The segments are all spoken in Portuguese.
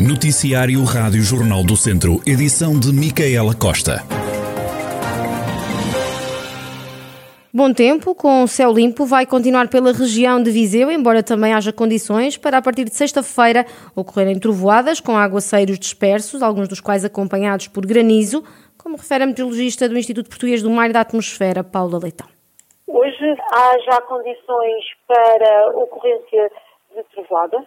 Noticiário Rádio Jornal do Centro, edição de Micaela Costa. Bom tempo, com céu limpo, vai continuar pela região de Viseu, embora também haja condições para, a partir de sexta-feira, ocorrerem trovoadas com aguaceiros dispersos, alguns dos quais acompanhados por granizo, como refere a meteorologista do Instituto Português do Mar e da Atmosfera, Paula Leitão. Hoje há já condições para ocorrência de trovoada.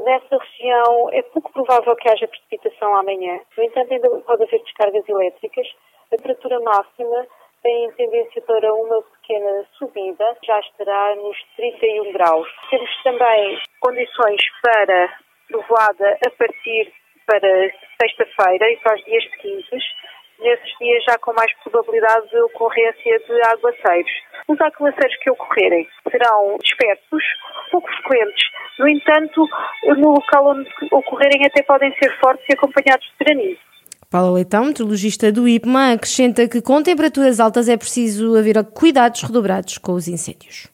Nessa região é pouco provável que haja precipitação amanhã. No entanto, ainda pode haver descargas elétricas. A temperatura máxima tem tendência para uma pequena subida, já estará nos 31 graus. Temos também condições para trovoada a partir para sexta-feira e para os dias seguintes dias já com mais probabilidade de ocorrência de aguaceiros. Os aguaceiros que ocorrerem serão dispersos, pouco frequentes. No entanto, no local onde ocorrerem até podem ser fortes e acompanhados de granizo. Paula Leitão, meteorologista do IPMA, acrescenta que com temperaturas altas é preciso haver cuidados redobrados com os incêndios.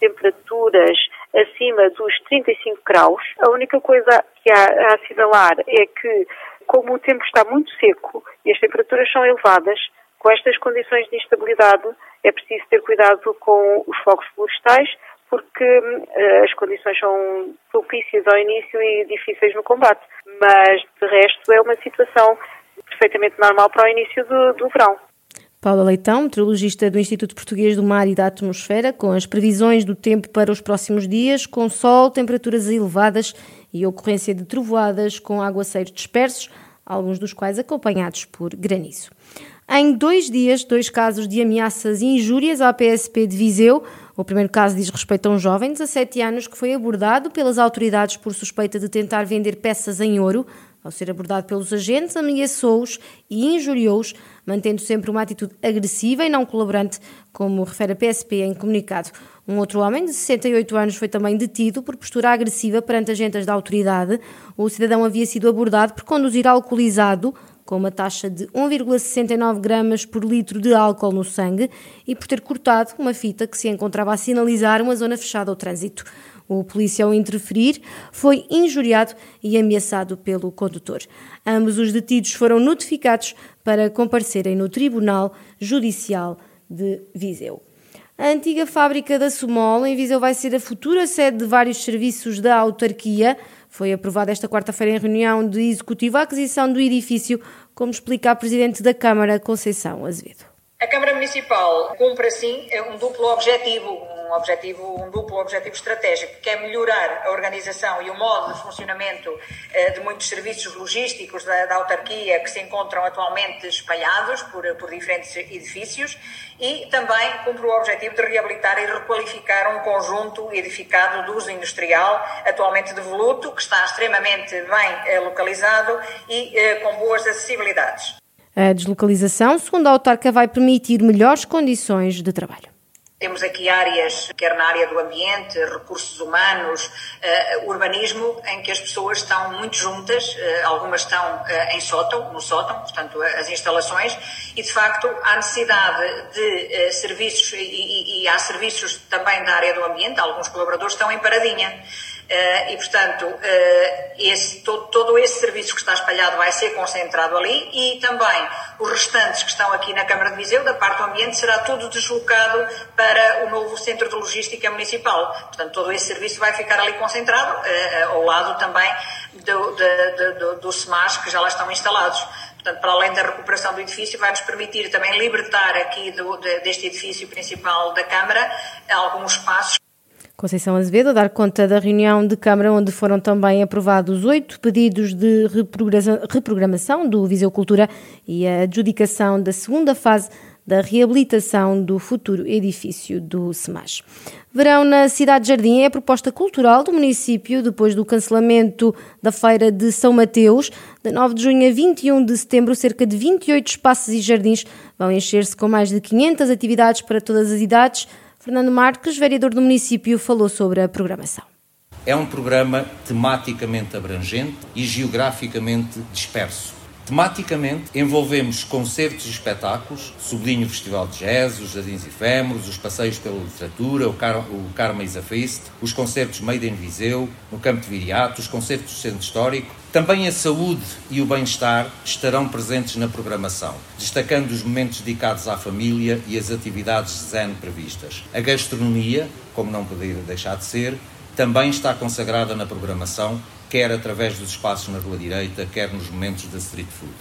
Temperaturas acima dos 35 graus. A única coisa que há a assinalar é que como o tempo está muito seco e as temperaturas são elevadas, com estas condições de instabilidade é preciso ter cuidado com os fogos florestais, porque uh, as condições são propícias ao início e difíceis no combate. Mas, de resto, é uma situação perfeitamente normal para o início do, do verão. Paula Leitão, meteorologista do Instituto Português do Mar e da Atmosfera, com as previsões do tempo para os próximos dias, com sol, temperaturas elevadas e ocorrência de trovoadas com aguaceiros dispersos, alguns dos quais acompanhados por granizo. Em dois dias, dois casos de ameaças e injúrias à PSP de Viseu. O primeiro caso diz respeito a um jovem de 17 anos que foi abordado pelas autoridades por suspeita de tentar vender peças em ouro. Ao ser abordado pelos agentes, ameaçou-os e injuriou-os, mantendo sempre uma atitude agressiva e não colaborante, como refere a PSP em comunicado. Um outro homem de 68 anos foi também detido por postura agressiva perante agentes da autoridade. O cidadão havia sido abordado por conduzir alcoolizado, com uma taxa de 1,69 gramas por litro de álcool no sangue e por ter cortado uma fita que se encontrava a sinalizar uma zona fechada ao trânsito. O polícia, ao interferir, foi injuriado e ameaçado pelo condutor. Ambos os detidos foram notificados para comparecerem no Tribunal Judicial de Viseu. A antiga fábrica da Sumol, em Viseu, vai ser a futura sede de vários serviços da autarquia. Foi aprovada esta quarta-feira em reunião de executivo a aquisição do edifício, como explica a Presidente da Câmara, Conceição Azevedo. A Câmara Municipal cumpre, assim, um duplo objetivo, um objetivo, um duplo objetivo estratégico, que é melhorar a organização e o modo de funcionamento eh, de muitos serviços logísticos da, da, autarquia que se encontram atualmente espalhados por, por diferentes edifícios e também cumpre o objetivo de reabilitar e requalificar um conjunto edificado de uso industrial, atualmente devoluto, que está extremamente bem eh, localizado e eh, com boas acessibilidades. A deslocalização, segundo a autarca, vai permitir melhores condições de trabalho. Temos aqui áreas, quer na área do ambiente, recursos humanos, uh, urbanismo, em que as pessoas estão muito juntas, uh, algumas estão uh, em sótão, no sótão, portanto, as instalações, e de facto há necessidade de serviços, e, e, e há serviços também da área do ambiente, alguns colaboradores estão em paradinha. Uh, e, portanto, uh, esse, todo, todo, esse serviço que está espalhado vai ser concentrado ali e também os restantes que estão aqui na Câmara de Viseu, da parte do ambiente, será tudo deslocado para o novo Centro de Logística Municipal. Portanto, todo esse serviço vai ficar ali concentrado, uh, ao lado também do, do, do, do que já lá estão instalados. Portanto, para além da recuperação do edifício, vai nos permitir também libertar aqui do, de, deste edifício principal da Câmara alguns espaços Conceição Azevedo a dar conta da reunião de Câmara, onde foram também aprovados oito pedidos de reprogramação do Viseu Cultura e a adjudicação da segunda fase da reabilitação do futuro edifício do SEMAS. Verão na Cidade Jardim é a proposta cultural do município depois do cancelamento da Feira de São Mateus. De 9 de junho a 21 de setembro, cerca de 28 espaços e jardins vão encher-se com mais de 500 atividades para todas as idades Fernando Marques, vereador do município, falou sobre a programação. É um programa tematicamente abrangente e geograficamente disperso. Tematicamente, envolvemos concertos e espetáculos, sublinho o Festival de Jazz, os Jardins Efêmeros, os passeios pela literatura, o, Car o os concertos Made in Viseu, no Campo de Viriato, os concertos do Centro Histórico. Também a saúde e o bem-estar estarão presentes na programação, destacando os momentos dedicados à família e as atividades zen previstas. A gastronomia, como não poderia deixar de ser, também está consagrada na programação, quer através dos espaços na Rua Direita, quer nos momentos da street food.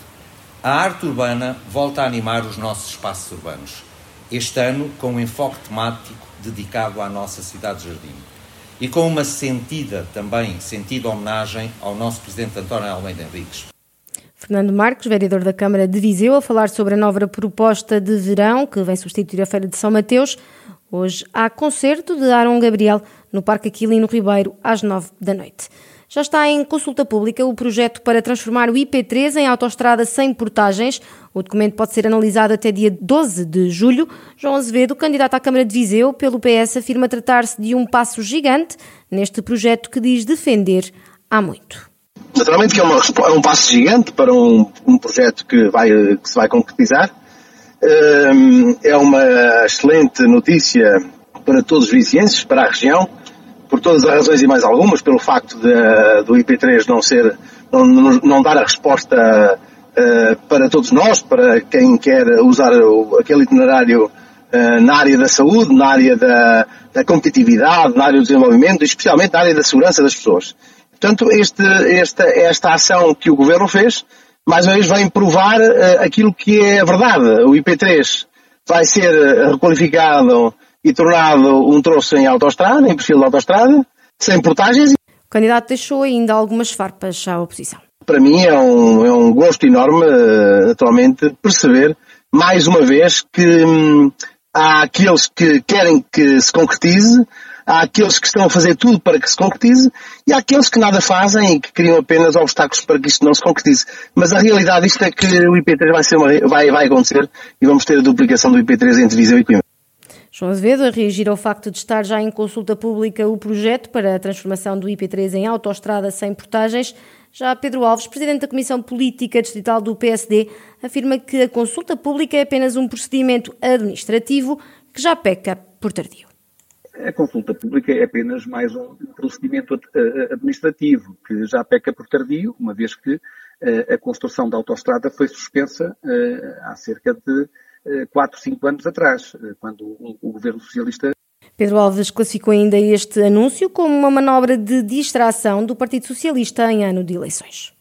A arte urbana volta a animar os nossos espaços urbanos, este ano com um enfoque temático dedicado à nossa cidade-jardim e com uma sentida também, sentida homenagem ao nosso Presidente António Almeida Henriques. Fernando Marques, vereador da Câmara de Viseu, a falar sobre a nova proposta de verão que vem substituir a Feira de São Mateus. Hoje há concerto de Aaron Gabriel no Parque Aquilino Ribeiro às nove da noite. Já está em consulta pública o projeto para transformar o IP3 em autoestrada sem portagens. O documento pode ser analisado até dia 12 de julho. João Azevedo, candidato à Câmara de Viseu pelo PS, afirma tratar-se de um passo gigante neste projeto que diz defender há muito. Naturalmente que é, uma, é um passo gigante para um, um projeto que, vai, que se vai concretizar. Hum, é uma excelente notícia para todos os vizienses, para a região por todas as razões e mais algumas, pelo facto de, do IP3 não ser, não, não dar a resposta uh, para todos nós, para quem quer usar o, aquele itinerário uh, na área da saúde, na área da, da, competitividade, na área do desenvolvimento, especialmente na área da segurança das pessoas. Portanto, este, esta, esta ação que o Governo fez, mais uma vez vem provar uh, aquilo que é a verdade. O IP3 vai ser requalificado e tornado um troço em autoestrada, em perfil de autoestrada, sem portagens. O candidato deixou ainda algumas farpas à oposição. Para mim é um, é um gosto enorme, uh, atualmente, perceber, mais uma vez, que hum, há aqueles que querem que se concretize, há aqueles que estão a fazer tudo para que se concretize e há aqueles que nada fazem e que criam apenas obstáculos para que isto não se concretize. Mas a realidade isto é que o IP3 vai, ser uma, vai, vai acontecer e vamos ter a duplicação do IP3 entre Viseu e Coimbra. João Azevedo a reagir ao facto de estar já em consulta pública o projeto para a transformação do IP3 em autoestrada sem portagens. Já Pedro Alves, presidente da Comissão Política Distrital do PSD, afirma que a consulta pública é apenas um procedimento administrativo que já peca por tardio. A consulta pública é apenas mais um procedimento administrativo que já peca por tardio, uma vez que eh, a construção da autoestrada foi suspensa eh, há cerca de 4, 5 anos atrás, eh, quando o, governo socialista. Pedro Alves classificou ainda este anúncio como uma manobra de distração do Partido Socialista em ano de eleições.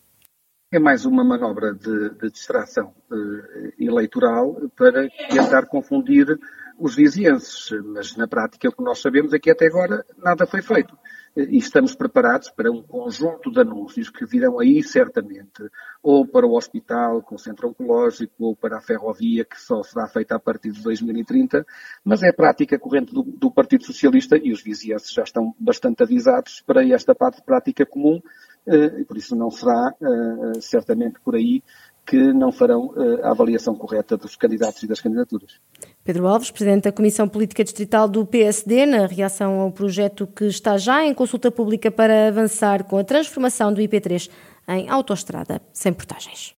É mais uma manobra de, de distração uh, eleitoral para tentar confundir os vizienses, mas na prática o que nós sabemos é que até agora nada foi feito e estamos preparados para um conjunto de anúncios que virão aí certamente, ou para o hospital com o centro oncológico, ou para a ferrovia, que só será feita a partir de 2030, mas é prática corrente do, do Partido Socialista e os vizinhos já estão bastante avisados para esta parte prática comum, eh, e por isso não será eh, certamente por aí que não farão uh, a avaliação correta dos candidatos e das candidaturas. Pedro Alves, Presidente da Comissão Política Distrital do PSD, na reação ao projeto que está já em consulta pública para avançar com a transformação do IP3 em autoestrada sem portagens.